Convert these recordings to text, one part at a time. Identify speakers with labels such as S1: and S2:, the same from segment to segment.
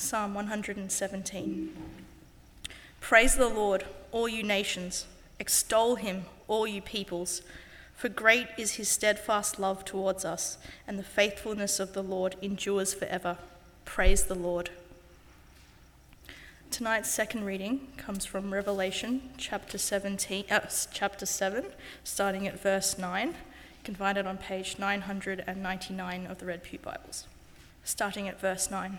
S1: Psalm 117. Praise the Lord, all you nations. Extol him, all you peoples. For great is his steadfast love towards us, and the faithfulness of the Lord endures forever. Praise the Lord. Tonight's second reading comes from Revelation chapter 17, uh, chapter 7, starting at verse 9. You can find it on page 999 of the Red Pew Bibles. Starting at verse 9.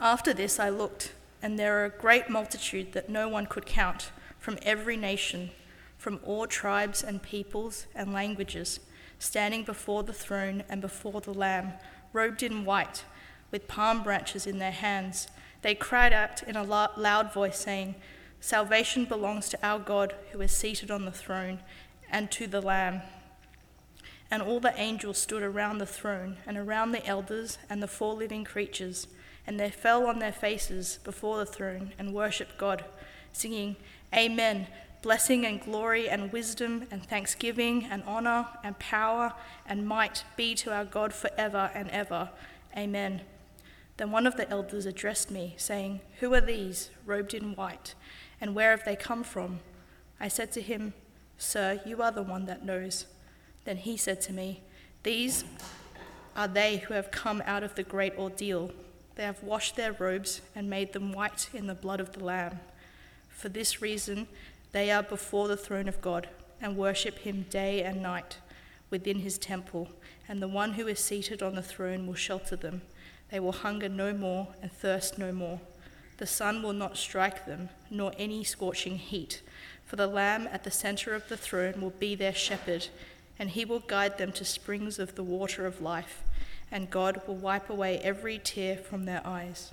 S1: After this I looked, and there were a great multitude that no one could count, from every nation, from all tribes and peoples and languages, standing before the throne and before the Lamb, robed in white, with palm branches in their hands. They cried out in a loud voice, saying, Salvation belongs to our God who is seated on the throne and to the Lamb. And all the angels stood around the throne and around the elders and the four living creatures and they fell on their faces before the throne and worshipped God, singing, Amen. Blessing and glory and wisdom and thanksgiving and honor and power and might be to our God forever and ever. Amen. Then one of the elders addressed me, saying, Who are these, robed in white, and where have they come from? I said to him, Sir, you are the one that knows. Then he said to me, These are they who have come out of the great ordeal they have washed their robes and made them white in the blood of the Lamb. For this reason, they are before the throne of God and worship him day and night within his temple, and the one who is seated on the throne will shelter them. They will hunger no more and thirst no more. The sun will not strike them, nor any scorching heat, for the Lamb at the center of the throne will be their shepherd, and he will guide them to springs of the water of life and God will wipe away every tear from their eyes.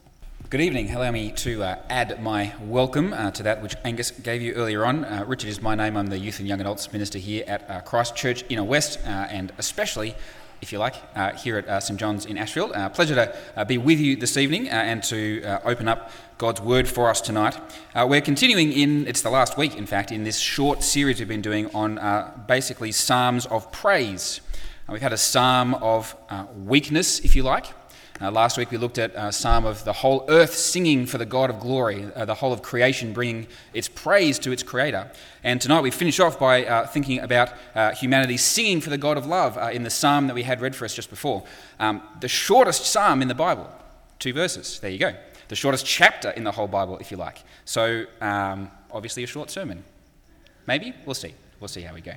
S2: Good evening. Allow me to uh, add my welcome uh, to that which Angus gave you earlier on. Uh, Richard is my name. I'm the Youth and Young Adults Minister here at uh, Christ Church Inner West, uh, and especially, if you like, uh, here at St John's in Ashfield. pleasure to be with you this evening and to open up God's Word for us tonight. we're continuing in, it's the last week, in fact, in this short series we've been doing on basically Psalms of Praise. Uh, we've had a psalm of uh, weakness, if you like. Uh, last week we looked at a psalm of the whole earth singing for the God of glory, uh, the whole of creation bringing its praise to its creator. And tonight we finish off by uh, thinking about uh, humanity singing for the God of love in the psalm that we had read for us just before. Um, the shortest psalm in the Bible, two verses. There you go. The shortest chapter in the whole Bible, if you like. So, um, obviously, a short sermon. Maybe? We'll see. We'll see how we go.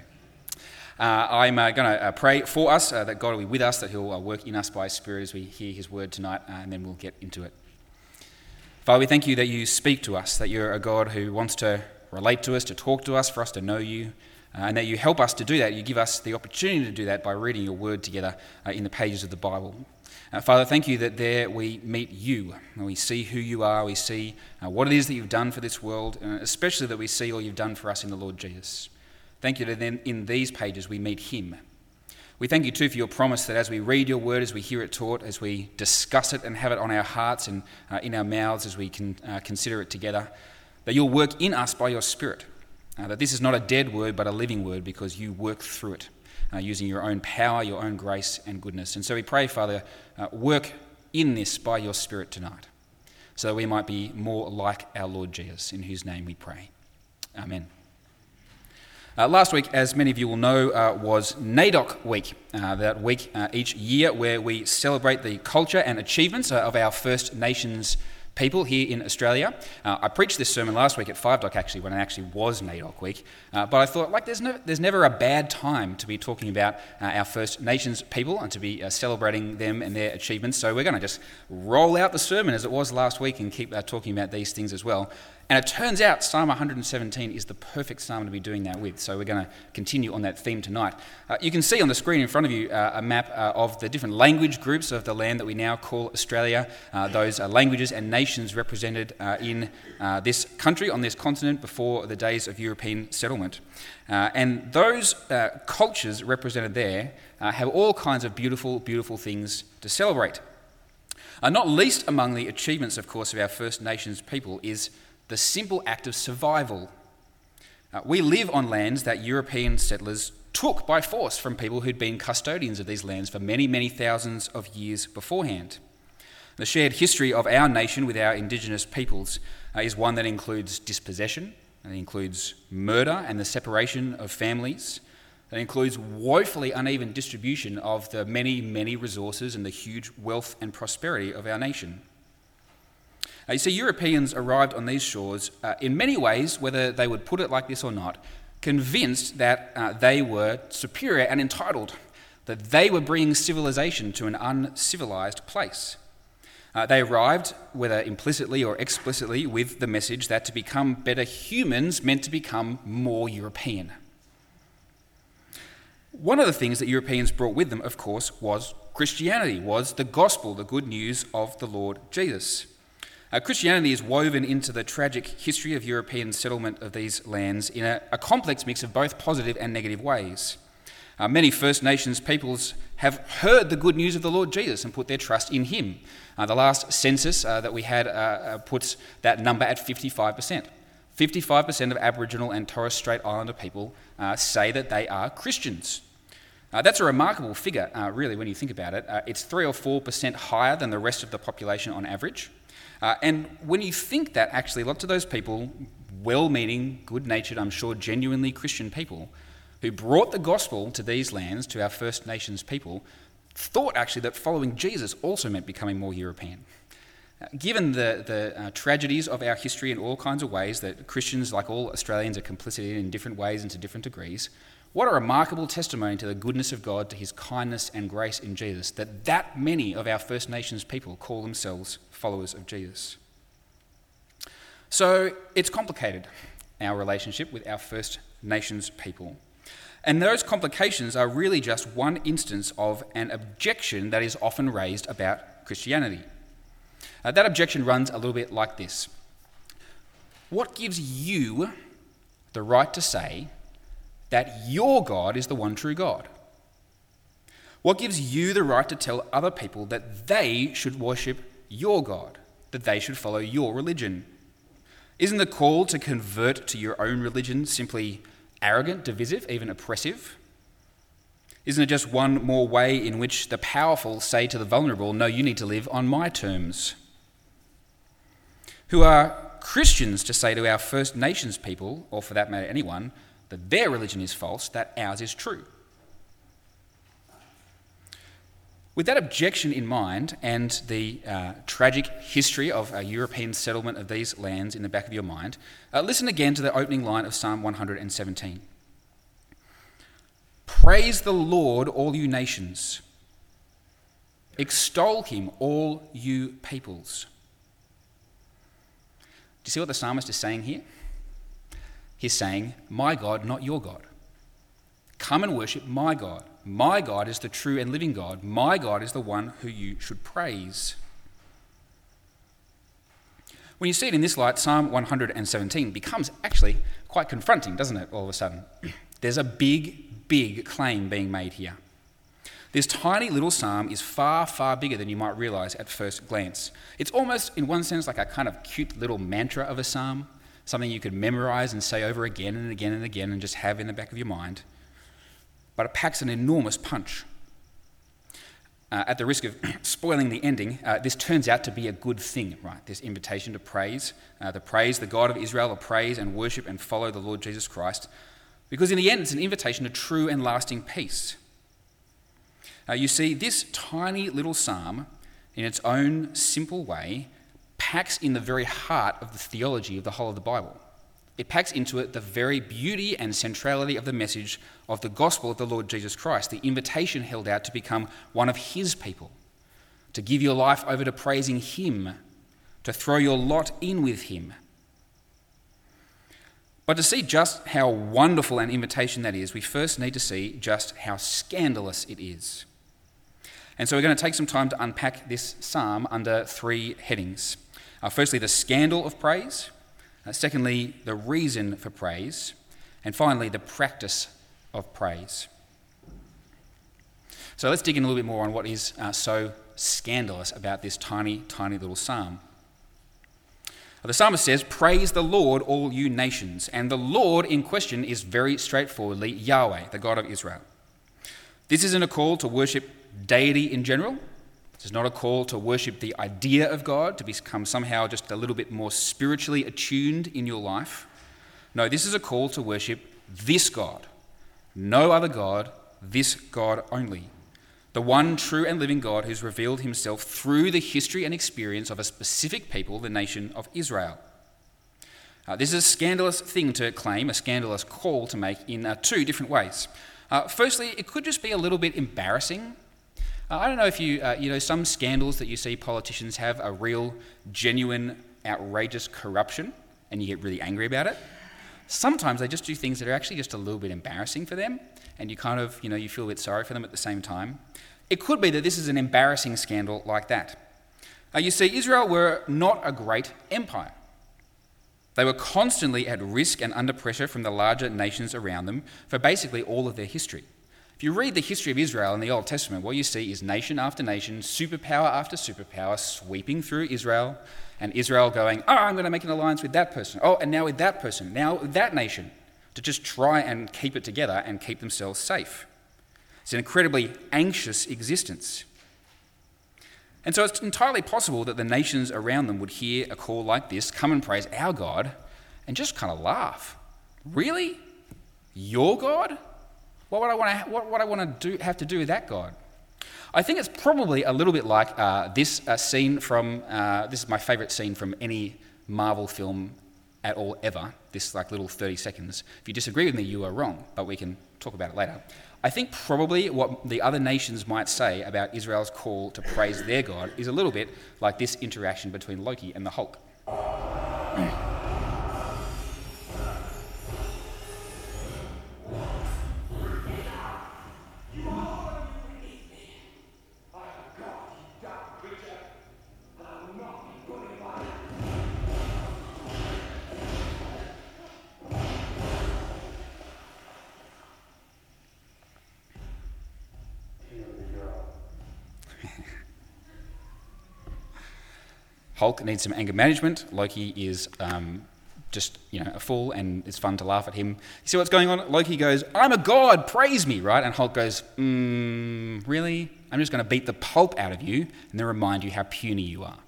S2: Uh, I'm uh, going to uh, pray for us that God will be with us, that He'll work in us by His Spirit as we hear His word tonight, and then we'll get into it. Father, we thank you that you speak to us, that you're a God who wants to relate to us, to talk to us, for us to know you, uh, and that you help us to do that. You give us the opportunity to do that by reading your word together uh, in the pages of the Bible. Uh, Father, thank you that there we meet you, and we see who you are, we see what it is that you've done for this world, and especially that we see all you've done for us in the Lord Jesus. Thank you that then in these pages we meet Him. We thank you too for your promise that as we read your word, as we hear it taught, as we discuss it and have it on our hearts and uh, in our mouths as we can uh, consider it together, that you'll work in us by your Spirit. Uh, that this is not a dead word but a living word because you work through it uh, using your own power, your own grace and goodness. And so we pray, Father, uh, work in this by your Spirit tonight so that we might be more like our Lord Jesus, in whose name we pray. Amen. Uh, last week, as many of you will know, uh, was NAIDOC Week, uh, that week uh, each year where we celebrate the culture and achievements uh, of our First Nations people here in Australia. Uh, I preached this sermon last week at Five Dock actually, when it actually was NAIDOC week. But I thought, like, there's, no, there's never a bad time to be talking about our First Nations people and to be celebrating them and their achievements. So we're going to just roll out the sermon as it was last week and keep talking about these things as well. And it turns out Psalm 117 is the perfect psalm to be doing that with. So we're going to continue on that theme tonight. Uh, you can see on the screen in front of you uh, a map uh, of the different language groups of the land that we now call Australia, uh, those languages and nations represented uh, in uh, this country, on this continent, before the days of European settlement. and those cultures represented there have all kinds of beautiful, beautiful things to celebrate. not least among the achievements, of course, of our First Nations people is the simple act of survival. Uh, we live on lands that European settlers took by force from people who'd been custodians of these lands for many, many thousands of years beforehand. The shared history of our nation with our indigenous peoples uh, is one that includes dispossession, it includes murder and the separation of families, it includes woefully uneven distribution of the many, many resources and the huge wealth and prosperity of our nation. Uh, you see, Europeans arrived on these shores uh, in many ways, whether they would put it like this or not, convinced that uh, they were superior and entitled, that they were bringing civilization to an uncivilized place. Uh, they arrived, whether implicitly or explicitly, with the message that to become better humans meant to become more European. One of the things that Europeans brought with them, of course, was Christianity, was the gospel, the good news of the Lord Jesus. Uh, Christianity is woven into the tragic history of European settlement of these lands in a, a complex mix of both positive and negative ways. Uh, many First Nations peoples have heard the good news of the Lord Jesus and put their trust in Him. Uh, the last census uh, that we had uh, uh, puts that number at 55%. 55% of Aboriginal and Torres Strait Islander people uh, say that they are Christians. that's a remarkable figure, really, when you think about it. it's 3 or 4% higher than the rest of the population on average. And when you think that, actually, lots of those people, well meaning, good natured, I'm sure genuinely Christian people, who brought the gospel to these lands, to our First Nations people, thought actually that following Jesus also meant becoming more European. Uh, given the, the uh, tragedies of our history in all kinds of ways that Christians, like all Australians, are complicit in in different ways and to different degrees, what a remarkable testimony to the goodness of God, to his kindness and grace in Jesus, that that many of our First Nations people call themselves followers of Jesus. So it's complicated, our relationship with our First Nations people. And those complications are really just one instance of an objection that is often raised about Christianity. Uh, that objection runs a little bit like this What gives you the right to say that your God is the one true God? What gives you the right to tell other people that they should worship your God, that they should follow your religion? Isn't the call to convert to your own religion simply arrogant, divisive, even oppressive? Isn't it just one more way in which the powerful say to the vulnerable, No, you need to live on my terms? Who are Christians to say to our First Nations people, or for that matter anyone, that their religion is false, that ours is true? With that objection in mind and the uh, tragic history of a European settlement of these lands in the back of your mind, uh, listen again to the opening line of Psalm 117. Praise the Lord, all you nations. Extol him, all you peoples. Do you see what the psalmist is saying here? He's saying, My God, not your God. Come and worship my God. My God is the true and living God. My God is the one who you should praise. When you see it in this light, Psalm 117 becomes actually quite confronting, doesn't it, all of a sudden? There's a big, big claim being made here. This tiny little psalm is far, far bigger than you might realize at first glance. It's almost, in one sense, like a kind of cute little mantra of a psalm, something you could memorize and say over again and again and again and just have in the back of your mind but it packs an enormous punch. Uh, at the risk of spoiling the ending, uh, this turns out to be a good thing, right? This invitation to praise, uh, the praise the God of Israel, to praise and worship and follow the Lord Jesus Christ, because in the end, it's an invitation to true and lasting peace. Uh, you see, this tiny little psalm, in its own simple way, packs in the very heart of the theology of the whole of the Bible. It packs into it the very beauty and centrality of the message of the gospel of the Lord Jesus Christ, the invitation held out to become one of His people, to give your life over to praising Him, to throw your lot in with Him. But to see just how wonderful an invitation that is, we first need to see just how scandalous it is. And so we're going to take some time to unpack this psalm under three headings. Uh, firstly, the scandal of praise. Uh, secondly, the reason for praise. And finally, the practice of praise. So let's dig in a little bit more on what is uh, so scandalous about this tiny, tiny little psalm. The psalmist says, Praise the Lord, all you nations. And the Lord in question is very straightforwardly Yahweh, the God of Israel. This isn't a call to worship deity in general, This is not a call to worship the idea of God, to become somehow just a little bit more spiritually attuned in your life. No, this is a call to worship this God. No other God, this God only. The one true and living God who's revealed himself through the history and experience of a specific people, the nation of Israel. Uh, this is a scandalous thing to claim, a scandalous call to make in uh, two different ways. Uh, firstly, it could just be a little bit embarrassing. Uh, I don't know if you, uh, you know, some scandals that you see politicians have are real, genuine, outrageous corruption, and you get really angry about it. Sometimes they just do things that are actually just a little bit embarrassing for them, and you kind of, you know, you feel a bit sorry for them at the same time. It could be that this is an embarrassing scandal like that. Uh, you see, Israel were not a great empire. They were constantly at risk and under pressure from the larger nations around them for basically all of their history. If you read the history of Israel in the Old Testament, what you see is nation after nation, superpower after superpower sweeping through Israel, and Israel going, Oh, I'm going to make an alliance with that person. Oh, and now with that person, now with that nation, to just try and keep it together and keep themselves safe. It's an incredibly anxious existence. And so it's entirely possible that the nations around them would hear a call like this, come and praise our God, and just kind of laugh. Really? Your God? What would I want to, what would I want to do, have to do with that God? I think it's probably a little bit like uh, this uh, scene from, uh, this is my favourite scene from any Marvel film at all ever, this like little 30 seconds. If you disagree with me, you are wrong, but we can talk about it later. I think probably what the other nations might say about Israel's call to praise their God is a little bit like this interaction between Loki and the Hulk. Hulk needs some anger management. Loki is um, just you know a fool, and it's fun to laugh at him. You see what's going on? Loki goes, "I'm a god, praise me!" Right? And Hulk goes, mm, "Really? I'm just going to beat the pulp out of you, and then remind you how puny you are."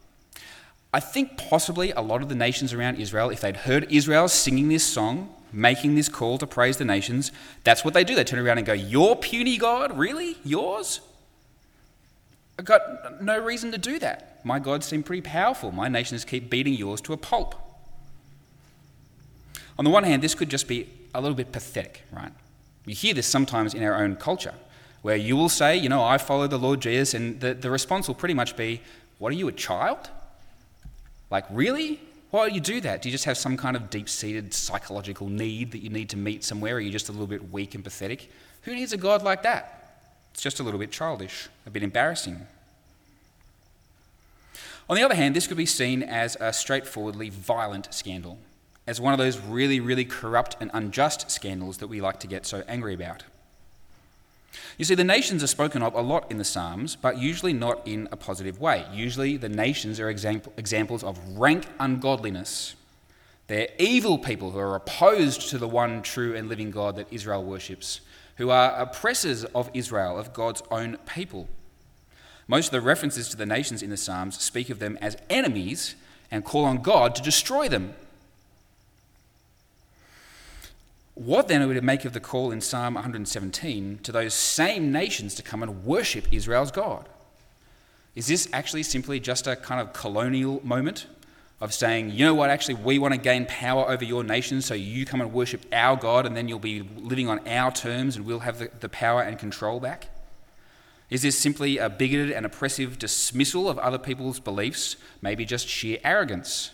S2: I think possibly a lot of the nations around Israel, if they'd heard Israel singing this song, making this call to praise the nations, that's what they do. They turn around and go, Your puny God? Really? Yours? I've got no reason to do that. My gods seem pretty powerful. My nations keep beating yours to a pulp. On the one hand, this could just be a little bit pathetic, right? You hear this sometimes in our own culture, where you will say, you know, I follow the Lord Jesus, and the, the response will pretty much be, What are you, a child? Like, really? Why do you do that? Do you just have some kind of deep seated psychological need that you need to meet somewhere? Are you just a little bit weak and pathetic? Who needs a God like that? It's just a little bit childish, a bit embarrassing. On the other hand, this could be seen as a straightforwardly violent scandal, as one of those really, really corrupt and unjust scandals that we like to get so angry about. You see, the nations are spoken of a lot in the Psalms, but usually not in a positive way. Usually, the nations are example, examples of rank ungodliness. They're evil people who are opposed to the one true and living God that Israel worships who are oppressors of Israel, of God's own people. Most of the references to the nations in the Psalms speak of them as enemies and call on God to destroy them. What then are we to make of the call in Psalm 117 to those same nations to come and worship Israel's God? Is this actually simply just a kind of colonial moment of saying, you know what, actually, we want to gain power over your nation, so you come and worship our God, and then you'll be living on our terms, and we'll have the, the power and control back? Is this simply a bigoted and oppressive dismissal of other people's beliefs, maybe just sheer arrogance?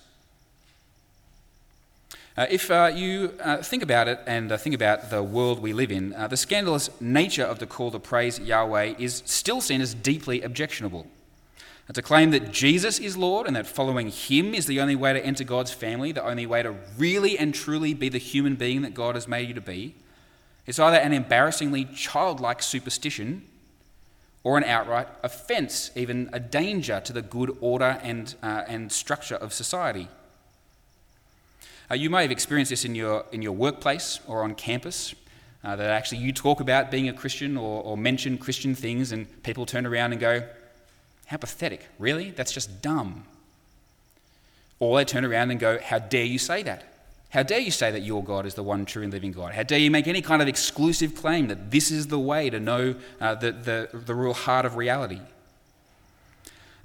S2: Uh, if uh, you uh, think about it and uh, think about the world we live in, uh, the scandalous nature of the call to praise Yahweh is still seen as deeply objectionable. And to claim that Jesus is Lord and that following Him is the only way to enter God's family, the only way to really and truly be the human being that God has made you to be, is either an embarrassingly childlike superstition or an outright offence, even a danger to the good order and, uh, and structure of society. Uh, you may have experienced this in your, in your workplace or on campus. Uh, that actually you talk about being a Christian or, or mention Christian things, and people turn around and go, How pathetic. Really? That's just dumb. Or they turn around and go, How dare you say that? How dare you say that your God is the one true and living God? How dare you make any kind of exclusive claim that this is the way to know uh, the, the, the real heart of reality?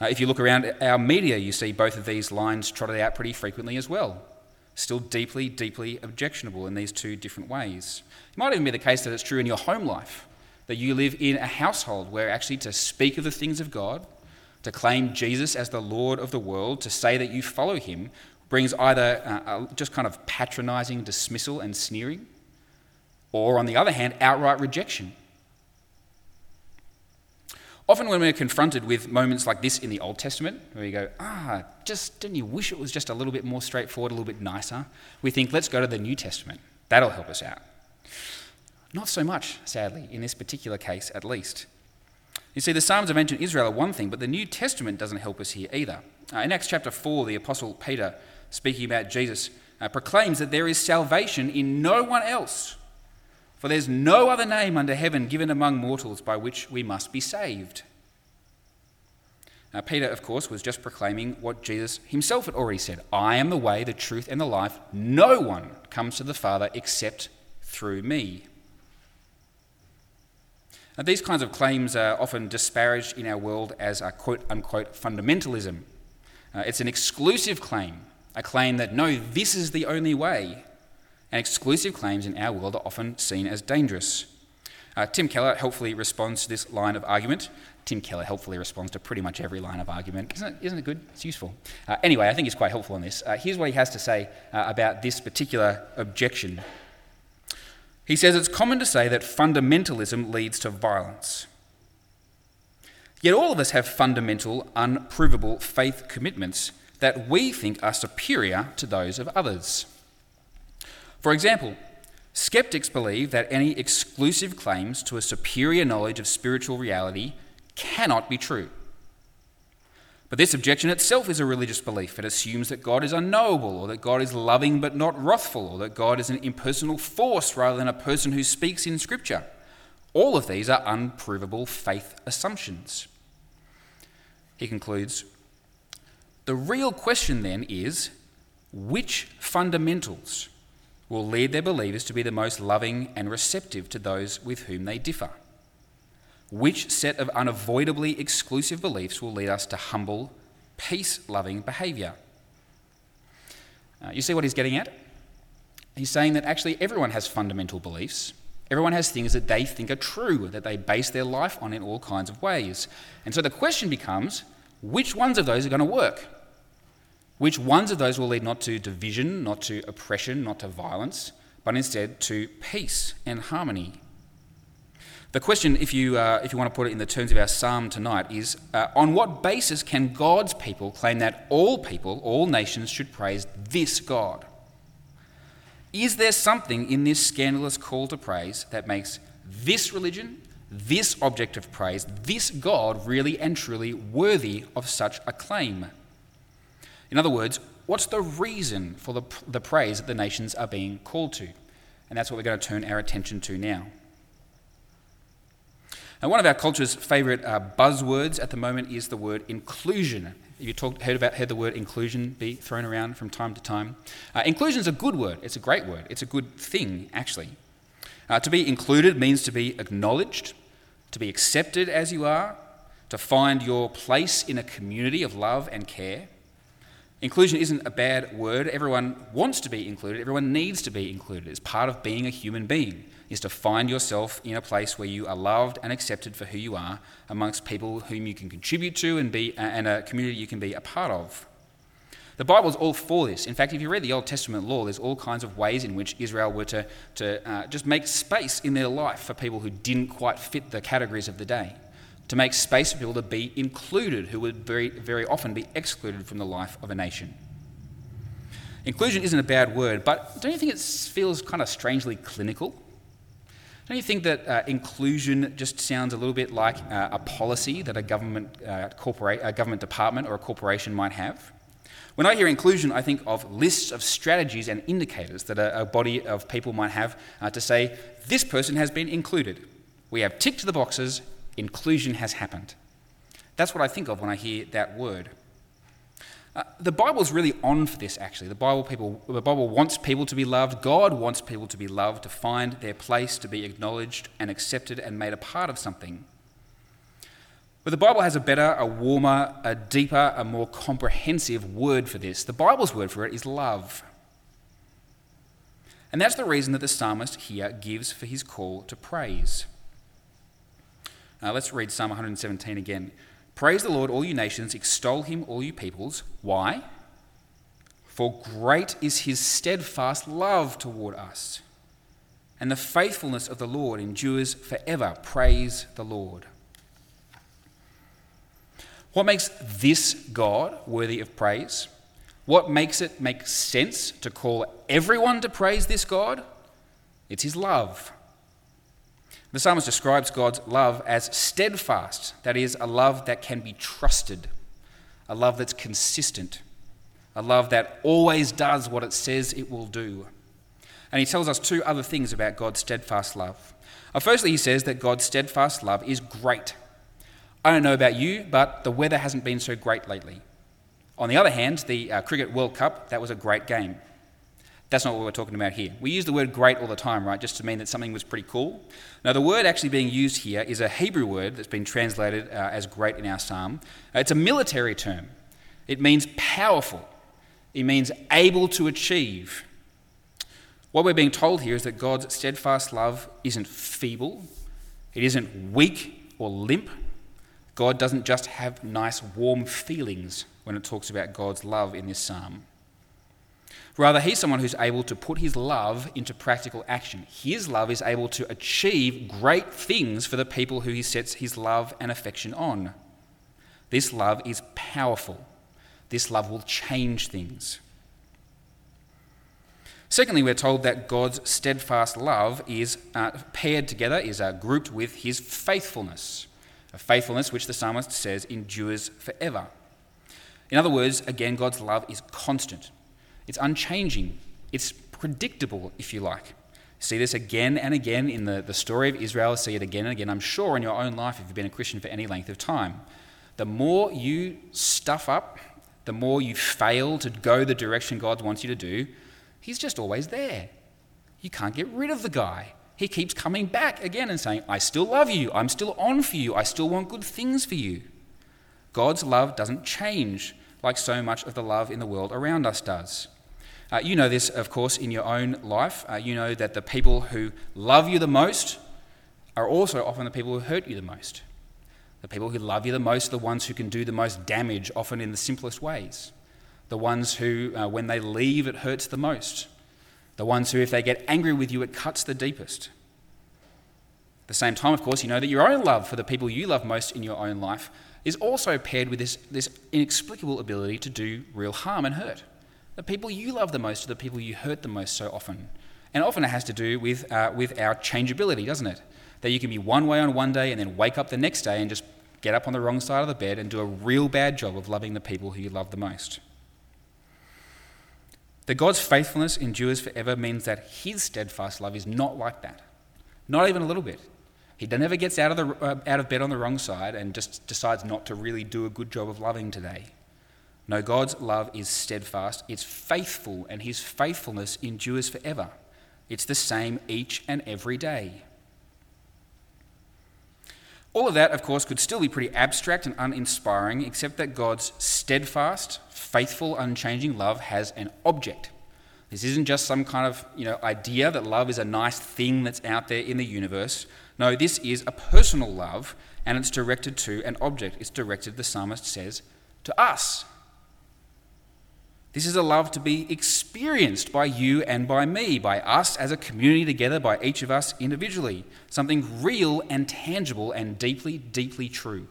S2: Uh, if you look around our media, you see both of these lines trotted out pretty frequently as well. Still deeply, deeply objectionable in these two different ways. It might even be the case that it's true in your home life, that you live in a household where actually to speak of the things of God, to claim Jesus as the Lord of the world, to say that you follow him, brings either uh, just kind of patronizing dismissal and sneering, or on the other hand, outright rejection. Often, when we're confronted with moments like this in the Old Testament, where you go, ah, just didn't you wish it was just a little bit more straightforward, a little bit nicer? We think, let's go to the New Testament. That'll help us out. Not so much, sadly, in this particular case at least. You see, the Psalms of ancient Israel are one thing, but the New Testament doesn't help us here either. Uh, in Acts chapter 4, the Apostle Peter, speaking about Jesus, uh, proclaims that there is salvation in no one else, for there's no other name under heaven given among mortals by which we must be saved. Now, Peter, of course, was just proclaiming what Jesus himself had already said I am the way, the truth, and the life. No one comes to the Father except through me. Now, these kinds of claims are often disparaged in our world as a quote unquote fundamentalism. Uh, it's an exclusive claim, a claim that no, this is the only way. And exclusive claims in our world are often seen as dangerous. Uh, Tim Keller helpfully responds to this line of argument. Tim Keller helpfully responds to pretty much every line of argument. Isn't it, isn't it good? It's useful. Uh, anyway, I think he's quite helpful on this. Uh, here's what he has to say uh, about this particular objection he says it's common to say that fundamentalism leads to violence. Yet all of us have fundamental, unprovable faith commitments that we think are superior to those of others. For example, skeptics believe that any exclusive claims to a superior knowledge of spiritual reality cannot be true. But this objection itself is a religious belief. It assumes that God is unknowable, or that God is loving but not wrathful, or that God is an impersonal force rather than a person who speaks in Scripture. All of these are unprovable faith assumptions. He concludes The real question then is which fundamentals will lead their believers to be the most loving and receptive to those with whom they differ? Which set of unavoidably exclusive beliefs will lead us to humble, peace loving behaviour? Uh, you see what he's getting at? He's saying that actually everyone has fundamental beliefs. Everyone has things that they think are true, that they base their life on in all kinds of ways. And so the question becomes which ones of those are going to work? Which ones of those will lead not to division, not to oppression, not to violence, but instead to peace and harmony the question, if you, uh, if you want to put it in the terms of our psalm tonight, is uh, on what basis can God's people claim that all people, all nations, should praise this God? Is there something in this scandalous call to praise that makes this religion, this object of praise, this God really and truly worthy of such a claim? In other words, what's the reason for the, the praise that the nations are being called to? And that's what we're going to turn our attention to now. Now, one of our culture's favourite uh, buzzwords at the moment is the word inclusion. You talked, heard about heard the word inclusion be thrown around from time to time? Uh, inclusion is a good word. It's a great word. It's a good thing, actually. Uh, to be included means to be acknowledged, to be accepted as you are, to find your place in a community of love and care. Inclusion isn't a bad word. Everyone wants to be included. Everyone needs to be included. It's part of being a human being is to find yourself in a place where you are loved and accepted for who you are amongst people whom you can contribute to and, be, and a community you can be a part of. The Bible is all for this. In fact, if you read the Old Testament law, there's all kinds of ways in which Israel were to, to uh, just make space in their life for people who didn't quite fit the categories of the day, to make space for people to be included who would very, very often be excluded from the life of a nation. Inclusion isn't a bad word, but don't you think it feels kind of strangely clinical? Don't you think that uh, inclusion just sounds a little bit like uh, a policy that a government, uh, corpora- a government department or a corporation might have? When I hear inclusion, I think of lists of strategies and indicators that a, a body of people might have uh, to say, this person has been included. We have ticked the boxes, inclusion has happened. That's what I think of when I hear that word. Uh, the Bible's really on for this, actually. The Bible, people, the Bible wants people to be loved. God wants people to be loved, to find their place, to be acknowledged and accepted and made a part of something. But the Bible has a better, a warmer, a deeper, a more comprehensive word for this. The Bible's word for it is love. And that's the reason that the psalmist here gives for his call to praise. Let's read Psalm 117 again. Praise the Lord, all you nations, extol him, all you peoples. Why? For great is his steadfast love toward us, and the faithfulness of the Lord endures forever. Praise the Lord. What makes this God worthy of praise? What makes it make sense to call everyone to praise this God? It's his love. The psalmist describes God's love as steadfast, that is, a love that can be trusted, a love that's consistent, a love that always does what it says it will do. And he tells us two other things about God's steadfast love. Uh, firstly, he says that God's steadfast love is great. I don't know about you, but the weather hasn't been so great lately. On the other hand, the uh, Cricket World Cup, that was a great game. That's not what we're talking about here. We use the word great all the time, right, just to mean that something was pretty cool. Now, the word actually being used here is a Hebrew word that's been translated uh, as great in our psalm. Uh, it's a military term, it means powerful, it means able to achieve. What we're being told here is that God's steadfast love isn't feeble, it isn't weak or limp, God doesn't just have nice, warm feelings when it talks about God's love in this psalm. Rather, he's someone who's able to put his love into practical action. His love is able to achieve great things for the people who he sets his love and affection on. This love is powerful. This love will change things. Secondly, we're told that God's steadfast love is uh, paired together, is uh, grouped with his faithfulness a faithfulness which the psalmist says endures forever. In other words, again, God's love is constant, it's unchanging, it's predictable, if you like. See this again and again in the, the story of Israel, see it again and again, I'm sure, in your own life if you've been a Christian for any length of time. The more you stuff up, the more you fail to go the direction God wants you to do, He's just always there. You can't get rid of the guy he keeps coming back again and saying, I still love you. I'm still on for you. I still want good things for you. God's love doesn't change like so much of the love in the world around us does. Uh, you know this, of course, in your own life. Uh, you know that the people who love you the most are also often the people who hurt you the most. The people who love you the most are the ones who can do the most damage, often in the simplest ways. The ones who, uh, when they leave, it hurts the most. The ones who, if they get angry with you, it cuts the deepest. At the same time, of course, you know that your own love for the people you love most in your own life is also paired with this, this inexplicable ability to do real harm and hurt. The people you love the most are the people you hurt the most so often. And often it has to do with, uh, with our changeability, doesn't it? That you can be one way on one day and then wake up the next day and just get up on the wrong side of the bed and do a real bad job of loving the people who you love the most. That God's faithfulness endures forever means that his steadfast love is not like that. Not even a little bit. He never gets out of, the, uh, out of bed on the wrong side and just decides not to really do a good job of loving today. No, God's love is steadfast, it's faithful, and his faithfulness endures forever. It's the same each and every day. All of that, of course, could still be pretty abstract and uninspiring, except that God's steadfast, faithful, unchanging love has an object. This isn't just some kind of you know, idea that love is a nice thing that's out there in the universe. No, this is a personal love, and it's directed to an object. It's directed, the psalmist says, to us. This is a love to be experienced by you and by me, by us as a community together, by each of us individually. Something real and tangible and deeply, deeply true.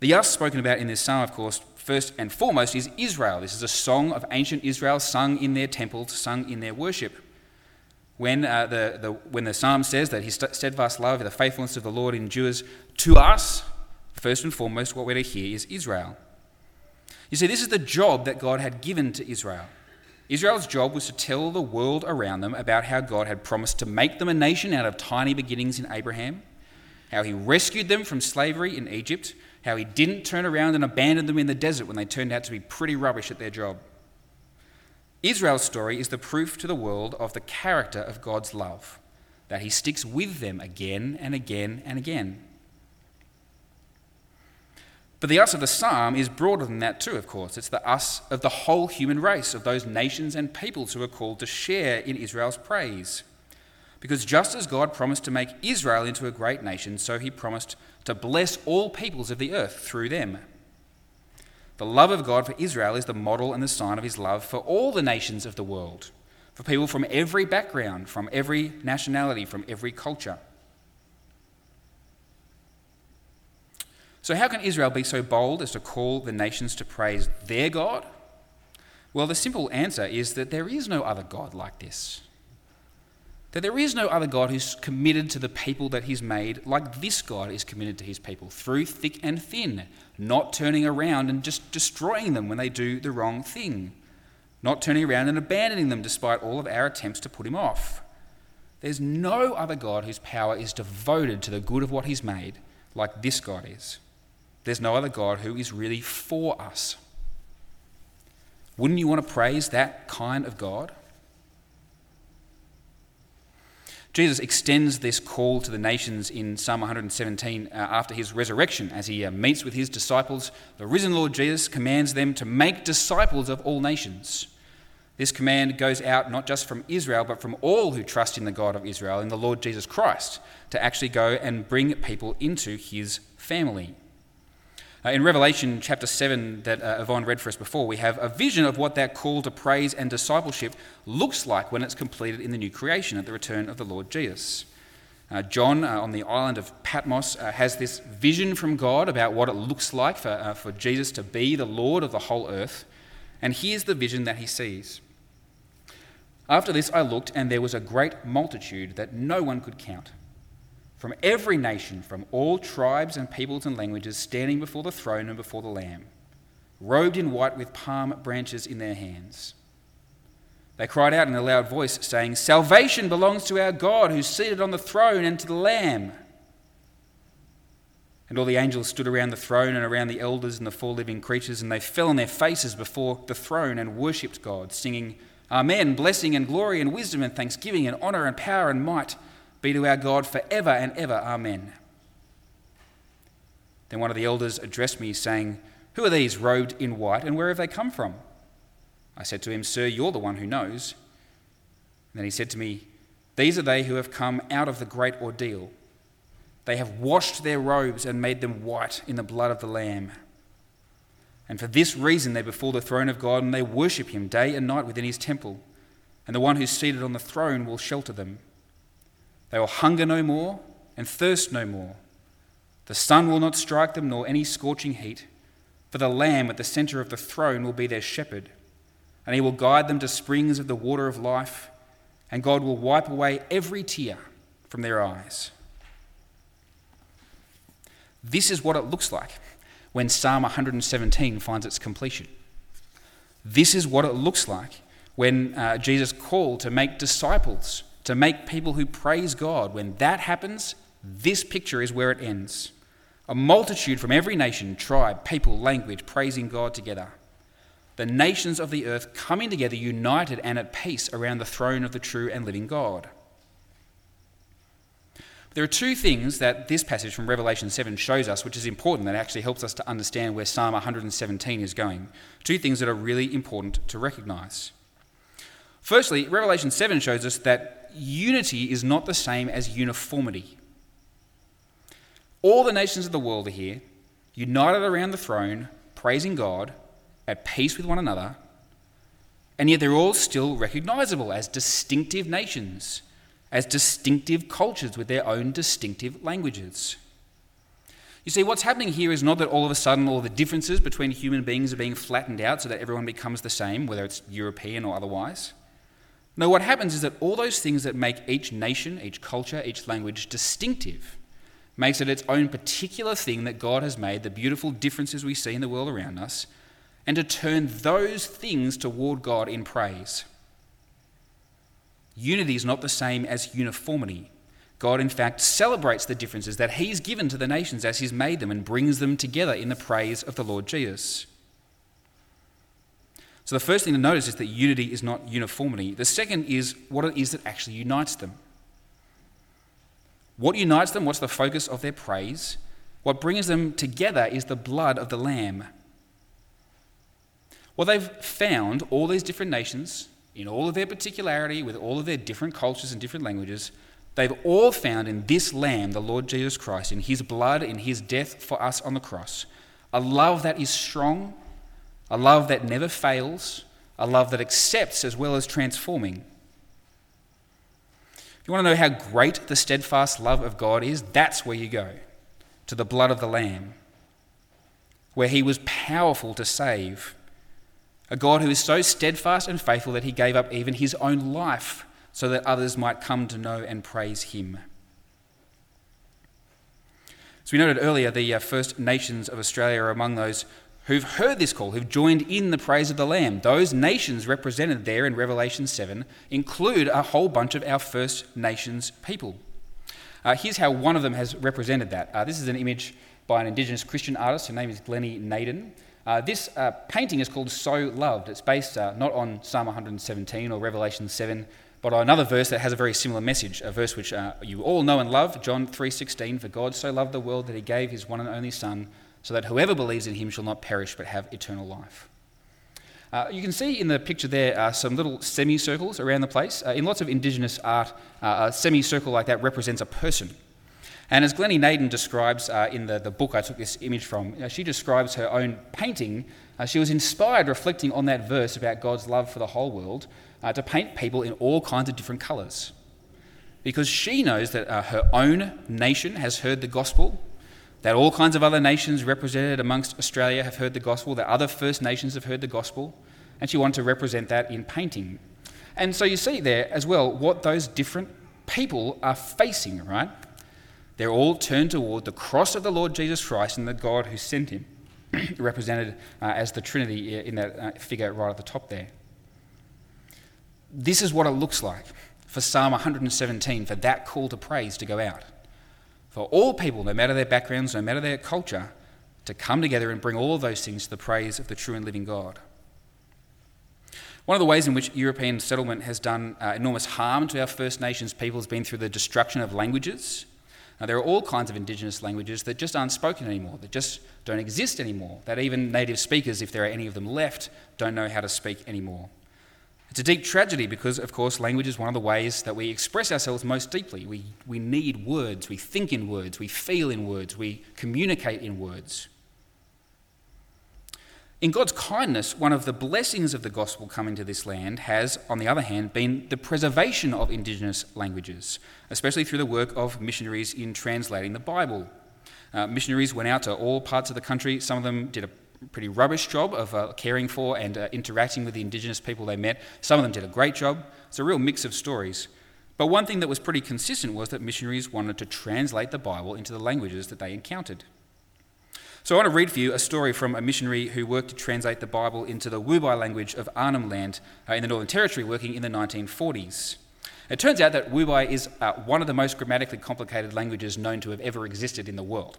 S2: The us spoken about in this psalm, of course, first and foremost is Israel. This is a song of ancient Israel sung in their temples, sung in their worship. When, uh, the, the, when the psalm says that his steadfast love, the faithfulness of the Lord endures to us, first and foremost, what we're to hear is Israel. You see, this is the job that God had given to Israel. Israel's job was to tell the world around them about how God had promised to make them a nation out of tiny beginnings in Abraham, how he rescued them from slavery in Egypt, how he didn't turn around and abandon them in the desert when they turned out to be pretty rubbish at their job. Israel's story is the proof to the world of the character of God's love, that he sticks with them again and again and again. But the us of the psalm is broader than that, too, of course. It's the us of the whole human race, of those nations and peoples who are called to share in Israel's praise. Because just as God promised to make Israel into a great nation, so he promised to bless all peoples of the earth through them. The love of God for Israel is the model and the sign of his love for all the nations of the world, for people from every background, from every nationality, from every culture. So, how can Israel be so bold as to call the nations to praise their God? Well, the simple answer is that there is no other God like this. That there is no other God who's committed to the people that He's made like this God is committed to His people, through thick and thin, not turning around and just destroying them when they do the wrong thing, not turning around and abandoning them despite all of our attempts to put Him off. There's no other God whose power is devoted to the good of what He's made like this God is. There's no other God who is really for us. Wouldn't you want to praise that kind of God? Jesus extends this call to the nations in Psalm 117 uh, after his resurrection as he uh, meets with his disciples. The risen Lord Jesus commands them to make disciples of all nations. This command goes out not just from Israel, but from all who trust in the God of Israel, in the Lord Jesus Christ, to actually go and bring people into his family. Uh, in Revelation chapter 7, that uh, Yvonne read for us before, we have a vision of what that call to praise and discipleship looks like when it's completed in the new creation at the return of the Lord Jesus. Uh, John uh, on the island of Patmos uh, has this vision from God about what it looks like for, uh, for Jesus to be the Lord of the whole earth. And here's the vision that he sees. After this, I looked, and there was a great multitude that no one could count from every nation, from all tribes and peoples and languages, standing before the throne and before the Lamb, robed in white with palm branches in their hands. They cried out in a loud voice, saying, Salvation belongs to our God who's seated on the throne and to the Lamb. And all the angels stood around the throne and around the elders and the four living creatures, and they fell on their faces before the throne and worshipped God, singing, Amen, blessing and glory and wisdom and thanksgiving and honour and power and might be to our God forever and ever. Amen. Then one of the elders addressed me, saying, Who are these robed in white, and where have they come from? I said to him, Sir, you're the one who knows. And then he said to me, These are they who have come out of the great ordeal. They have washed their robes and made them white in the blood of the Lamb. And for this reason they're before the throne of God, and they worship him day and night within his temple. And the one who's seated on the throne will shelter them. They will hunger no more and thirst no more. The sun will not strike them, nor any scorching heat, for the Lamb at the center of the throne will be their shepherd, and he will guide them to springs of the water of life, and God will wipe away every tear from their eyes. This is what it looks like when Psalm 117 finds its completion. This is what it looks like when uh, Jesus called to make disciples to make people who praise God. When that happens, this picture is where it ends. A multitude from every nation, tribe, people, language praising God together. The nations of the earth coming together, united and at peace around the throne of the true and living God. There are two things that this passage from Revelation 7 shows us, which is important, that actually helps us to understand where Psalm 117 is going. Two things that are really important to recognize. Firstly, Revelation 7 shows us that unity is not the same as uniformity. All the nations of the world are here, united around the throne, praising God, at peace with one another, and yet they're all still recognizable as distinctive nations, as distinctive cultures with their own distinctive languages. You see, what's happening here is not that all of a sudden all the differences between human beings are being flattened out so that everyone becomes the same, whether it's European or otherwise. No, what happens is that all those things that make each nation, each culture, each language distinctive makes it its own particular thing that God has made, the beautiful differences we see in the world around us, and to turn those things toward God in praise. Unity is not the same as uniformity. God, in fact, celebrates the differences that He's given to the nations as He's made them and brings them together in the praise of the Lord Jesus. So, the first thing to notice is that unity is not uniformity. The second is what it is that actually unites them. What unites them? What's the focus of their praise? What brings them together is the blood of the Lamb. Well, they've found all these different nations, in all of their particularity, with all of their different cultures and different languages, they've all found in this Lamb, the Lord Jesus Christ, in his blood, in his death for us on the cross, a love that is strong, a love that never fails, a love that accepts as well as transforming. If you want to know how great the steadfast love of God is, that's where you go to the blood of the Lamb, where he was powerful to save. A God who is so steadfast and faithful that he gave up even his own life so that others might come to know and praise him. As we noted earlier, the uh, First Nations of Australia are among those who've heard this call, who've joined in the praise of the Lamb. Those nations represented there in Revelation 7 include a whole bunch of our First Nations people. Uh, here's how one of them has represented that. Uh, this is an image by an Indigenous Christian artist. Her name is Glennie Naden. Uh, this uh, painting is called So Loved. It's based uh, not on Psalm 117 or Revelation 7, but on another verse that has a very similar message, a verse which uh, you all know and love, John 3:16, "For God so loved the world that he gave his one and only son, so that whoever believes in him shall not perish but have eternal life. Uh, you can see in the picture there uh, some little semicircles around the place. Uh, in lots of Indigenous art, uh, a semicircle like that represents a person. And as Glennie Naden describes uh, in the, the book I took this image from, uh, she describes her own painting. she was inspired reflecting on that verse about God's love for the whole world to paint people in all kinds of different colours. Because she knows that her own nation has heard the gospel, that all kinds of other nations represented amongst Australia have heard the gospel, that other First Nations have heard the gospel, and she wanted to represent that in painting. And so you see there as well what those different people are facing, right? They're all turned toward the cross of the Lord Jesus Christ and the God who sent him, represented uh, as the Trinity in that uh, figure right at the top there. This is what it looks like for Psalm 117, for that call to praise to go out for all people, no matter their backgrounds, no matter their culture, to come together and bring all of those things to the praise of the true and living God. One of the ways in which European settlement has done uh, enormous harm to our First Nations people has been through the destruction of languages. Now, there are all kinds of Indigenous languages that just aren't spoken anymore, that just don't exist anymore, that even native speakers, if there are any of them left, don't know how to speak anymore. It's a deep tragedy because, of course, language is one of the ways that we express ourselves most deeply. We, we need words, we think in words, we feel in words, we communicate in words. In God's kindness, one of the blessings of the gospel coming to this land has, on the other hand, been the preservation of Indigenous languages, especially through the work of missionaries in translating the Bible. Uh, missionaries went out to all parts of the country. Some of them did a pretty rubbish job of uh, caring for and uh, interacting with the Indigenous people they met. Some of them did a great job. It's a real mix of stories. But one thing that was pretty consistent was that missionaries wanted to translate the Bible into the languages that they encountered. So I want to read for you a story from a missionary who worked to translate the Bible into the Wubuy language of Arnhem Land uh, in the Northern Territory, working in the 1940s. It turns out that Wubuy is uh, one of the most grammatically complicated languages known to have ever existed in the world.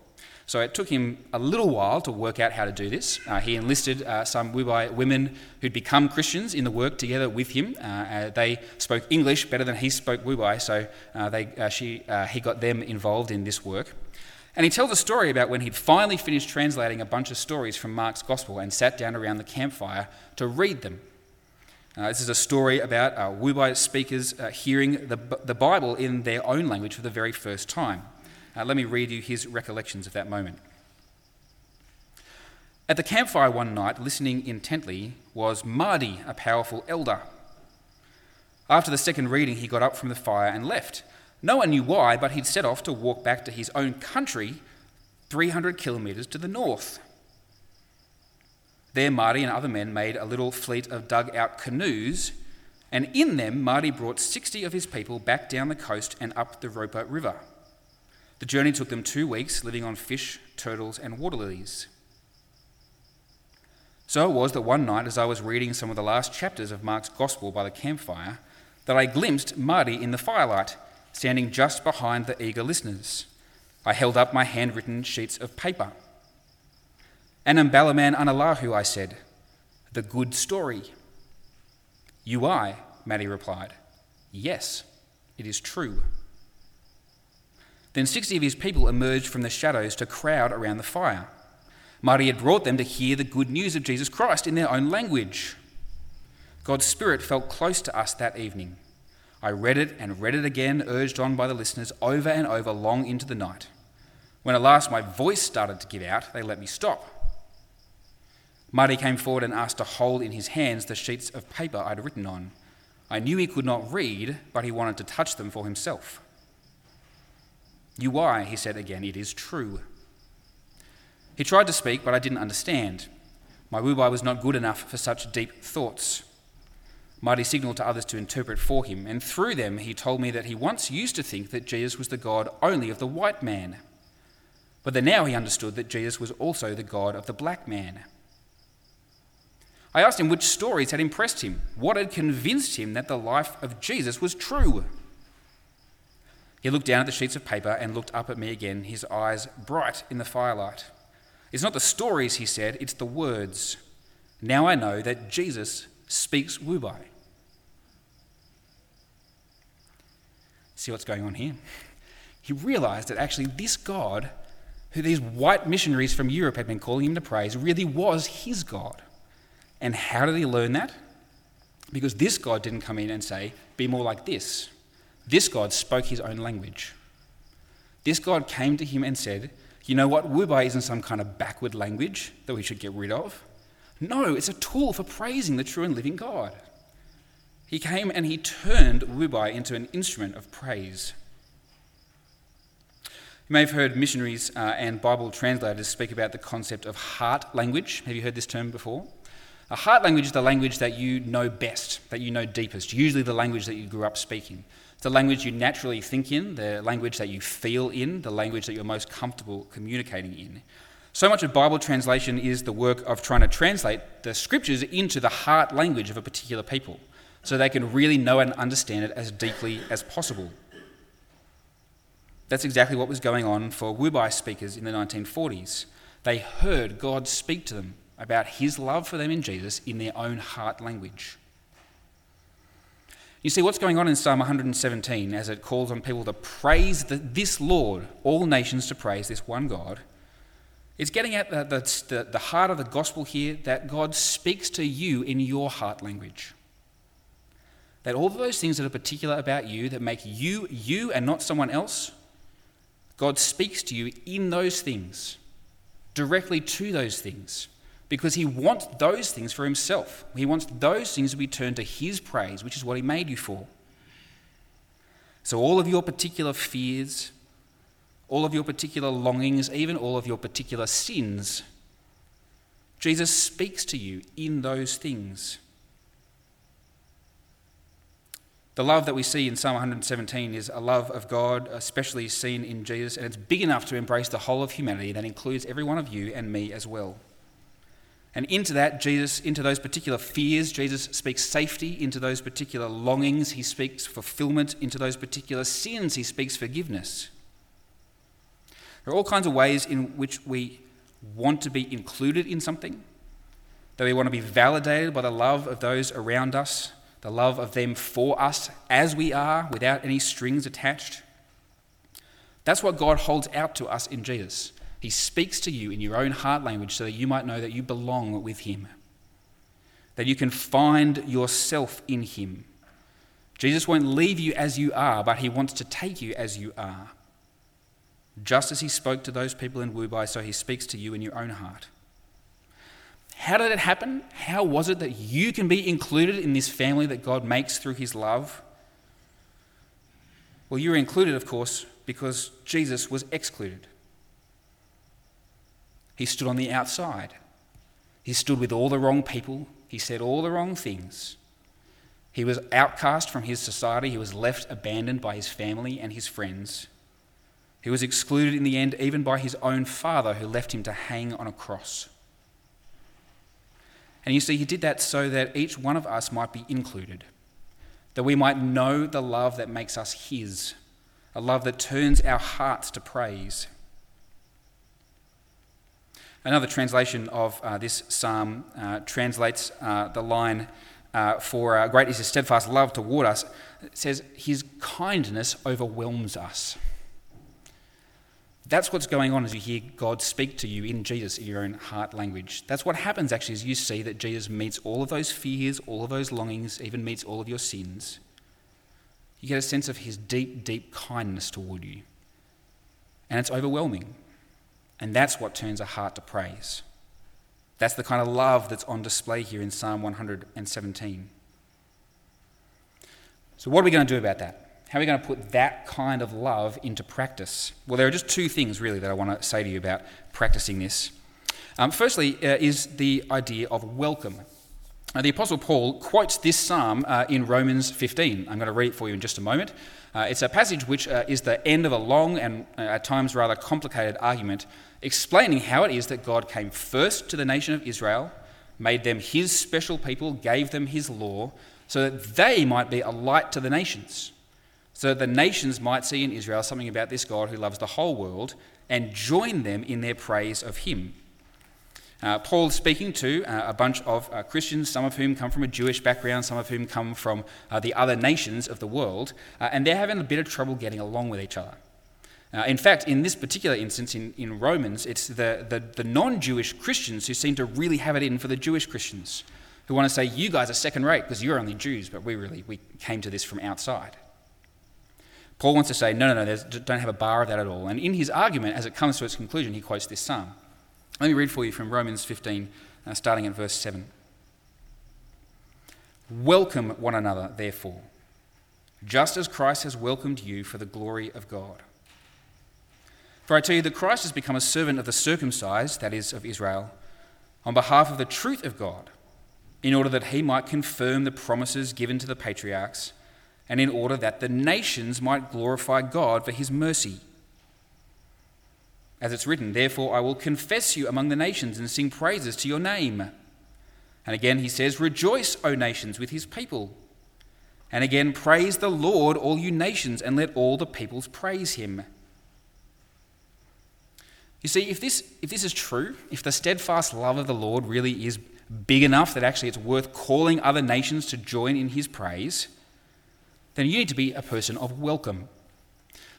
S2: So it took him a little while to work out how to do this. Uh, he enlisted uh, some Wubuy women who'd become Christians in the work together with him. Uh, uh they spoke English better than he spoke Wubuy, so uh, they, uh, she, he got them involved in this work. And he tells a story about when he'd finally finished translating a bunch of stories from Mark's Gospel and sat down around the campfire to read them. Uh, this is a story about uh, Wubuy speakers uh, hearing the, the Bible in their own language for the very first time. Uh, let me read you his recollections of that moment. At the campfire one night, listening intently, was Mardi, a powerful elder. After the second reading, he got up from the fire and left. No one knew why, but he'd set off to walk back to his own country 300 kilometres to the north. There, Mardi and other men made a little fleet of dug out canoes, and in them, Mardi brought 60 of his people back down the coast and up the Roper River. The journey took them two weeks, living on fish, turtles, and water lilies. So it was that one night, as I was reading some of the last chapters of Mark's Gospel by the campfire, that I glimpsed Mardi in the firelight. standing just behind the eager listeners. I held up my handwritten sheets of paper. Anam Balaman Anallahu, I said, the good story. You I, Mardi replied. Yes, it is true. Then 60 of his people emerged from the shadows to crowd around the fire. Mardi had brought them to hear the good news of Jesus Christ in their own language. God's Spirit felt close to us that evening. I read it and read it again, urged on by the listeners over and over long into the night. When at last my voice started to give out, they let me stop. Mardi came forward and asked to hold in his hands the sheets of paper I'd written on. I knew he could not read, but he wanted to touch them for himself. You why, he said again, it is true. He tried to speak, but I didn't understand. My Wubuy was not good enough for such deep thoughts. Mardi signaled to others to interpret for him, and through them he told me that he once used to think that Jesus was the God only of the white man, but that now he understood that Jesus was also the God of the black man. I asked him which stories had impressed him, what had convinced him that the life of Jesus was true. He looked down at the sheets of paper and looked up at me again, his eyes bright in the firelight. It's not the stories, he said, it's the words. Now I know that Jesus speaks Wubuy. See what's going on here? He realized that actually this God, who these white missionaries from Europe had been calling him to praise, really was his God. And how did he learn that? Because this God didn't come in and say, be more like this. This God spoke his own language. This God came to him and said, You know what? Wubuy isn't some kind of backward language that we should get rid of. No, it's a tool for praising the true and living God. He came and he turned Wubuy into an instrument of praise. You may have heard missionaries uh, and Bible translators speak about the concept of heart language. Have you heard this term before? A heart language is the language that you know best, that you know deepest, usually the language that you grew up speaking. It's the language you naturally think in, the language that you feel in, the language that you're most comfortable communicating in. So much of Bible translation is the work of trying to translate the scriptures into the heart language of a particular people so they can really know and understand it as deeply as possible. That's exactly what was going on for Wubuy speakers in the 1940s. They heard God speak to them about his love for them in Jesus in their own heart language. You see, what's going on in Psalm 117 as it calls on people to praise the, this Lord, all nations to praise this one God, it's getting at the, the, the heart of the gospel here that God speaks to you in your heart language. That all of those things that are particular about you, that make you you and not someone else, God speaks to you in those things, directly to those things because he wants those things for himself. He wants those things to be turned to his praise, which is what he made you for. So, all of your particular fears, all of your particular longings, even all of your particular sins, Jesus speaks to you in those things. The love that we see in Psalm 117 is a love of God, especially seen in Jesus, and it's big enough to embrace the whole of humanity. That includes every one of you and me as well. And into that, Jesus, into those particular fears, Jesus speaks safety. Into those particular longings, he speaks fulfillment. Into those particular sins, he speaks forgiveness. There are all kinds of ways in which we want to be included in something, that we want to be validated by the love of those around us, the love of them for us as we are, without any strings attached. That's what God holds out to us in Jesus. He speaks to you in your own heart language so that you might know that you belong with Him, that you can find yourself in Him. Jesus won't leave you as you are, but He wants to take you as you are. Just as He spoke to those people in Wubuy, so He speaks to you in your own heart. How did it happen? How was it that you can be included in this family that God makes through His love? Well, you're included, of course, because Jesus was excluded. He stood on the outside. He stood with all the wrong people. He said all the wrong things. He was outcast from his society. He was left abandoned by his family and his friends. He was excluded in the end, even by his own father, who left him to hang on a cross. And you see, he did that so that each one of us might be included, that we might know the love that makes us his, a love that turns our hearts to praise. Another translation of uh, this psalm uh, translates uh, the line uh, for uh, great is his steadfast love toward us. It says, His kindness overwhelms us. That's what's going on as you hear God speak to you in Jesus in your own heart language. That's what happens actually as you see that Jesus meets all of those fears, all of those longings, even meets all of your sins. You get a sense of his deep, deep kindness toward you. And it's overwhelming. And that's what turns a heart to praise. That's the kind of love that's on display here in Psalm 117. So, what are we going to do about that? How are we going to put that kind of love into practice? Well, there are just two things really that I want to say to you about practicing this. Um, firstly, uh, is the idea of welcome. The Apostle Paul quotes this psalm uh, in Romans 15. I'm going to read it for you in just a moment. Uh, it's a passage which uh, is the end of a long and uh, at times rather complicated argument explaining how it is that God came first to the nation of Israel, made them his special people, gave them his law, so that they might be a light to the nations so that the nations might see in Israel something about this God who loves the whole world and join them in their praise of him. Uh, Paul is speaking to uh, a bunch of uh, Christians, some of whom come from a Jewish background, some of whom come from uh, the other nations of the world, uh, and they're having a bit of trouble getting along with each other. In fact, in this particular instance in, in Romans, it's the, the, the non Jewish Christians who seem to really have it in for the Jewish Christians, who want to say, You guys are second rate because you're only Jews, but we really we came to this from outside. Paul wants to say, no, no, no, don't have a bar of that at all. And in his argument, as it comes to its conclusion, he quotes this psalm. Let me read for you from Romans 15, uh, starting at verse 7. Welcome one another, therefore, just as Christ has welcomed you for the glory of God. For I tell you that Christ has become a servant of the circumcised, that is, of Israel, on behalf of the truth of God, in order that he might confirm the promises given to the patriarchs and in order that the nations might glorify God for his mercy. As it's written, Therefore I will confess you among the nations and sing praises to your name. And again he says, Rejoice, O nations, with his people. And again, praise the Lord, all you nations, and let all the peoples praise him. You see, if this, if this is true, if the steadfast love of the Lord really is big enough that actually it's worth calling other nations to join in his praise, then you need to be a person of welcome.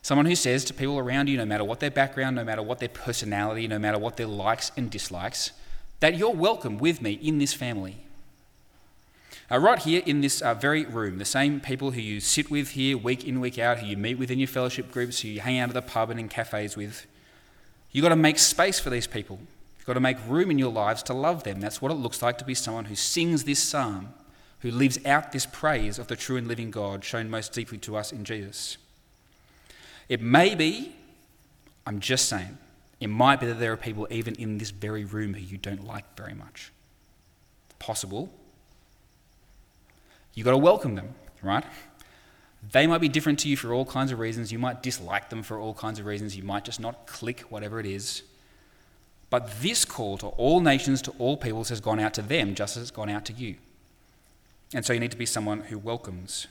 S2: Someone who says to people around you, no matter what their background, no matter what their personality, no matter what their likes and dislikes, that you're welcome with me in this family. Uh, right here in this uh, very room, the same people who you sit with here week in, week out, who you meet with in your fellowship groups, who you hang out at the pub and in cafes with, you've got to make space for these people. You've got to make room in your lives to love them. That's what it looks like to be someone who sings this psalm who lives out this praise of the true and living God shown most deeply to us in Jesus. It may be, I'm just saying, it might be that there are people even in this very room who you don't like very much. Possible. You've got to welcome them, right? They might be different to you for all kinds of reasons. You might dislike them for all kinds of reasons. You might just not click, whatever it is. But this call to all nations, to all peoples, has gone out to them just as it's gone out to you. And so you need to be someone who welcomes.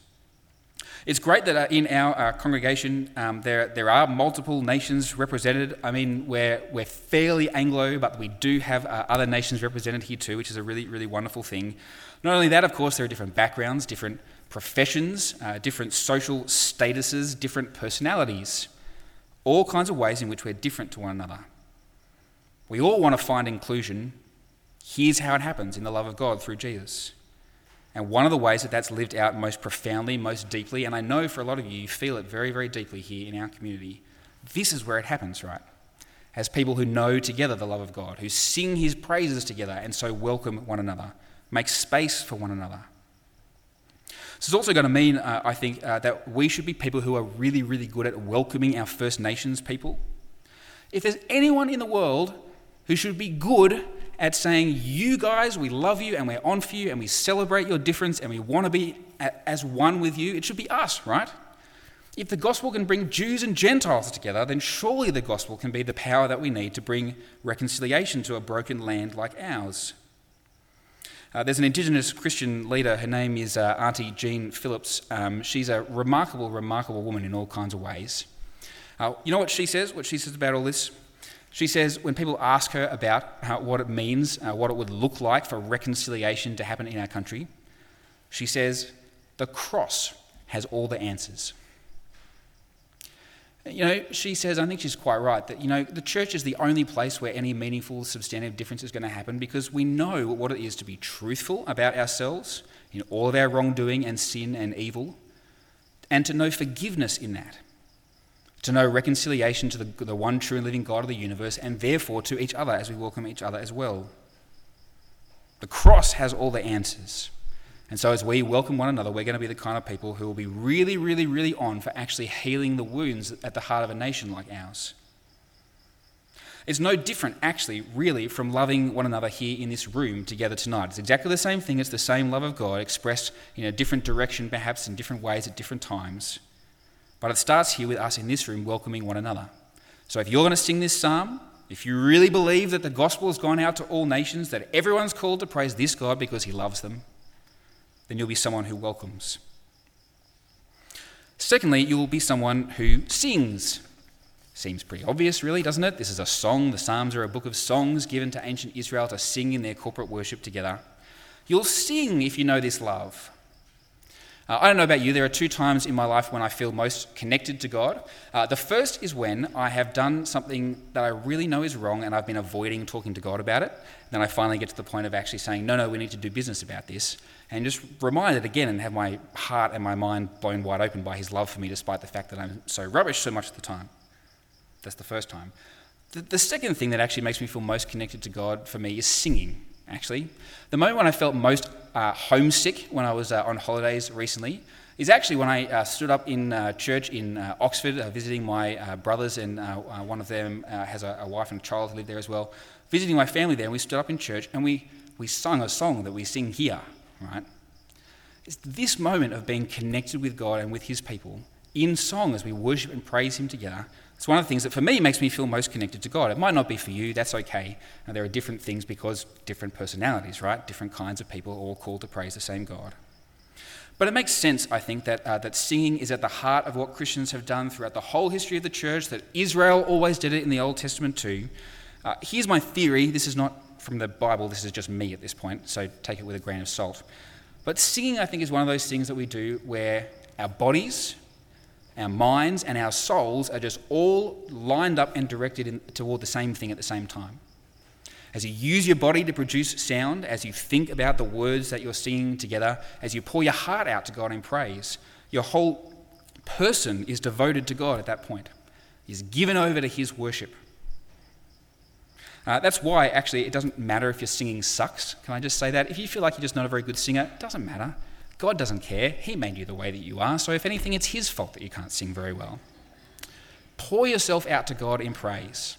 S2: It's great that uh, in our uh, congregation um, there, there are multiple nations represented. I mean, we're, we're fairly Anglo, but we do have uh, other nations represented here too, which is a really, really wonderful thing. Not only that, of course, there are different backgrounds, different professions, uh, different social statuses, different personalities, all kinds of ways in which we're different to one another. We all want to find inclusion. Here's how it happens in the love of God through Jesus. And one of the ways that that's lived out most profoundly, most deeply, and I know for a lot of you, you feel it very, very deeply here in our community, this is where it happens, right? As people who know together the love of God, who sing his praises together and so welcome one another, make space for one another. This is also going to mean, uh, I think, uh, that we should be people who are really, really good at welcoming our First Nations people. If there's anyone in the world who should be good at saying, You guys, we love you and we're on for you and we celebrate your difference and we want to be as one with you. It should be us, right? If the gospel can bring Jews and Gentiles together, then surely the gospel can be the power that we need to bring reconciliation to a broken land like ours. Uh, there's an Indigenous Christian leader. Her name is uh, Auntie Jean Phillips. Um, she's a remarkable, remarkable woman in all kinds of ways. Uh, you know what she says? What she says about all this? She says when people ask her about how, what it means, uh, what it would look like for reconciliation to happen in our country, she says the cross has all the answers. You know, she says, I think she's quite right, that, you know, the church is the only place where any meaningful, substantive difference is going to happen because we know what it is to be truthful about ourselves in all of our wrongdoing and sin and evil, and to know forgiveness in that, to know reconciliation to the, the one true and living God of the universe, and therefore to each other as we welcome each other as well. The cross has all the answers. And so, as we welcome one another, we're going to be the kind of people who will be really, really, really on for actually healing the wounds at the heart of a nation like ours. It's no different, actually, really, from loving one another here in this room together tonight. It's exactly the same thing. It's the same love of God expressed in a different direction, perhaps in different ways at different times. But it starts here with us in this room welcoming one another. So, if you're going to sing this psalm, if you really believe that the gospel has gone out to all nations, that everyone's called to praise this God because he loves them, then you'll be someone who welcomes. Secondly, you will be someone who sings. Seems pretty obvious, really, doesn't it? This is a song. The Psalms are a book of songs given to ancient Israel to sing in their corporate worship together. You'll sing if you know this love. Uh, I don't know about you, there are two times in my life when I feel most connected to God. Uh, the first is when I have done something that I really know is wrong and I've been avoiding talking to God about it. Then I finally get to the point of actually saying, no, no, we need to do business about this. And just reminded again and have my heart and my mind blown wide open by His love for me, despite the fact that I'm so rubbish so much of the time. That's the first time. The, the second thing that actually makes me feel most connected to God for me is singing actually. The moment when I felt most uh, homesick when I was uh, on holidays recently is actually when I uh, stood up in uh, church in uh, Oxford uh, visiting my brothers, and one of them has a, a, wife and a child who live there as well. Visiting my family there, and we stood up in church and we, we sung a song that we sing here, right? It's this moment of being connected with God and with His people in song as we worship and praise Him together it's one of the things that for me makes me feel most connected to God. It might not be for you, that's okay. And there are different things because different personalities, right? Different kinds of people all called to praise the same God. But it makes sense, I think, that, uh, that singing is at the heart of what Christians have done throughout the whole history of the church, that Israel always did it in the Old Testament too. Uh, here's my theory this is not from the Bible, this is just me at this point, so take it with a grain of salt. But singing, I think, is one of those things that we do where our bodies, our minds and our souls are just all lined up and directed in, toward the same thing at the same time. As you use your body to produce sound, as you think about the words that you're singing together, as you pour your heart out to God in praise, your whole person is devoted to God at that point. He's given over to His worship. Uh, that's why, actually, it doesn't matter if your singing sucks. Can I just say that? If you feel like you're just not a very good singer, it doesn't matter. God doesn't care. He made you the way that you are. So, if anything, it's His fault that you can't sing very well. Pour yourself out to God in praise.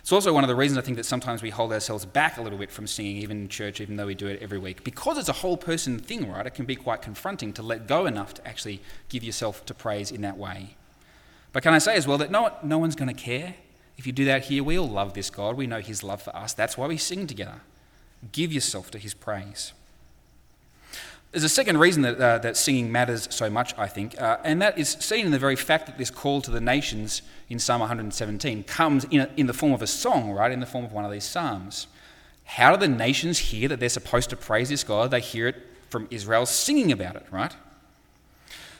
S2: It's also one of the reasons I think that sometimes we hold ourselves back a little bit from singing, even in church, even though we do it every week. Because it's a whole person thing, right? It can be quite confronting to let go enough to actually give yourself to praise in that way. But can I say as well that no, no one's going to care? If you do that here, we all love this God. We know His love for us. That's why we sing together. Give yourself to His praise. There's a second reason that, uh, that singing matters so much, I think, uh, and that is seen in the very fact that this call to the nations in Psalm 117 comes in, a, in the form of a song, right? In the form of one of these psalms. How do the nations hear that they're supposed to praise this God? They hear it from Israel singing about it, right?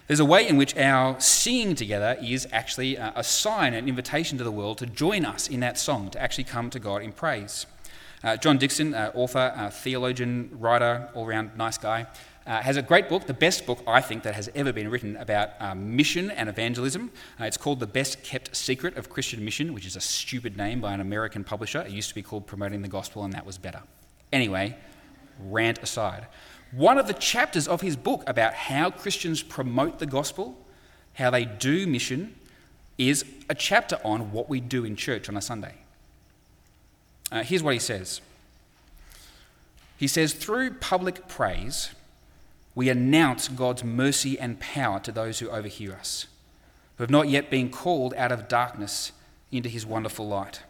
S2: There's a way in which our singing together is actually a, sign, an invitation to the world to join us in that song, to actually come to God in praise. Uh, John Dickson, uh, author, uh, theologian, writer, all round nice guy, uh, has a great book, the best book I think that has ever been written about um, mission and evangelism. Uh, it's called The Best Kept Secret of Christian Mission, which is a stupid name by an American publisher. It used to be called Promoting the Gospel, and that was better. Anyway, rant aside. One of the chapters of his book about how Christians promote the gospel, how they do mission, is a chapter on what we do in church on a Sunday. Uh, here's what he says. He says, through public praise, we announce God's mercy and power to those who overhear us, who have not yet been called out of darkness into his wonderful light.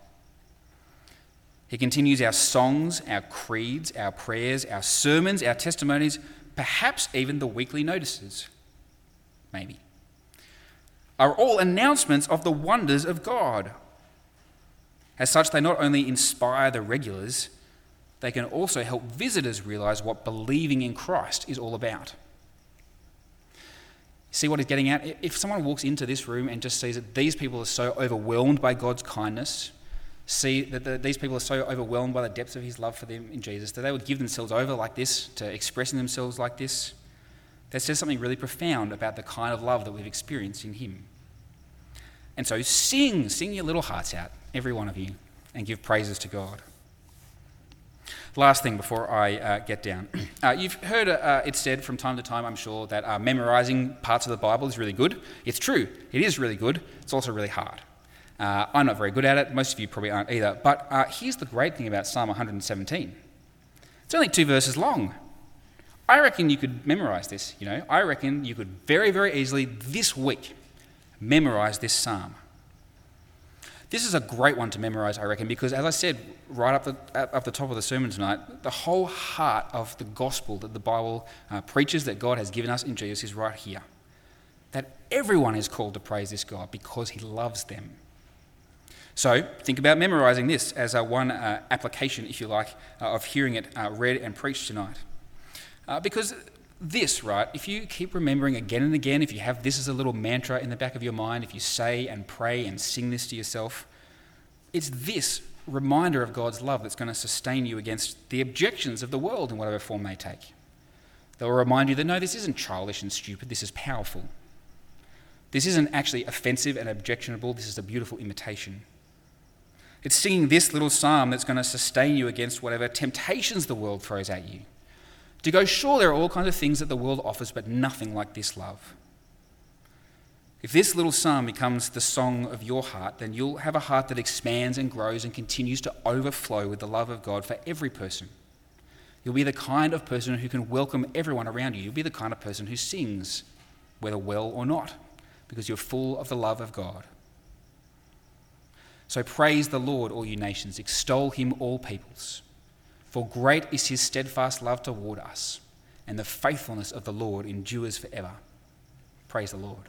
S2: He continues our songs, our creeds, our prayers, our sermons, our testimonies, perhaps even the weekly notices. Maybe. Are all announcements of the wonders of God. As such, they not only inspire the regulars, they can also help visitors realize what believing in Christ is all about. See what he's getting at? If someone walks into this room and just sees that these people are so overwhelmed by God's kindness, see that the, these people are so overwhelmed by the depths of his love for them in Jesus that they would give themselves over like this to expressing themselves like this, that says something really profound about the kind of love that we've experienced in him. And so sing, sing your little hearts out, every one of you, and give praises to God. Last thing before I uh, get down. Uh, you've heard uh, it said from time to time, I'm sure, that uh, memorizing parts of the Bible is really good. It's true, it is really good. It's also really hard. Uh, I'm not very good at it. Most of you probably aren't either. But uh, here's the great thing about Psalm 117 it's only two verses long. I reckon you could memorize this, you know. I reckon you could very, very easily this week memorize this psalm. This is a great one to memorize, I reckon, because as I said right up the, up the top of the sermon tonight, the whole heart of the gospel that the Bible uh, preaches that God has given us in Jesus is right here. That everyone is called to praise this God because he loves them. So think about memorizing this as a one uh, application, if you like, uh, of hearing it uh, read and preached tonight. Uh, because this, right, if you keep remembering again and again, if you have this as a little mantra in the back of your mind, if you say and pray and sing this to yourself, it's this reminder of God's love that's going to sustain you against the objections of the world in whatever form they take. They'll remind you that no, this isn't childish and stupid, this is powerful. This isn't actually offensive and objectionable, this is a beautiful imitation. It's singing this little psalm that's going to sustain you against whatever temptations the world throws at you. To go, sure, there are all kinds of things that the world offers, but nothing like this love. If this little psalm becomes the song of your heart, then you'll have a heart that expands and grows and continues to overflow with the love of God for every person. You'll be the kind of person who can welcome everyone around you. You'll be the kind of person who sings, whether well or not, because you're full of the love of God. So praise the Lord, all you nations, extol him, all peoples. For great is his steadfast love toward us, and the faithfulness of the Lord endures forever. Praise the Lord.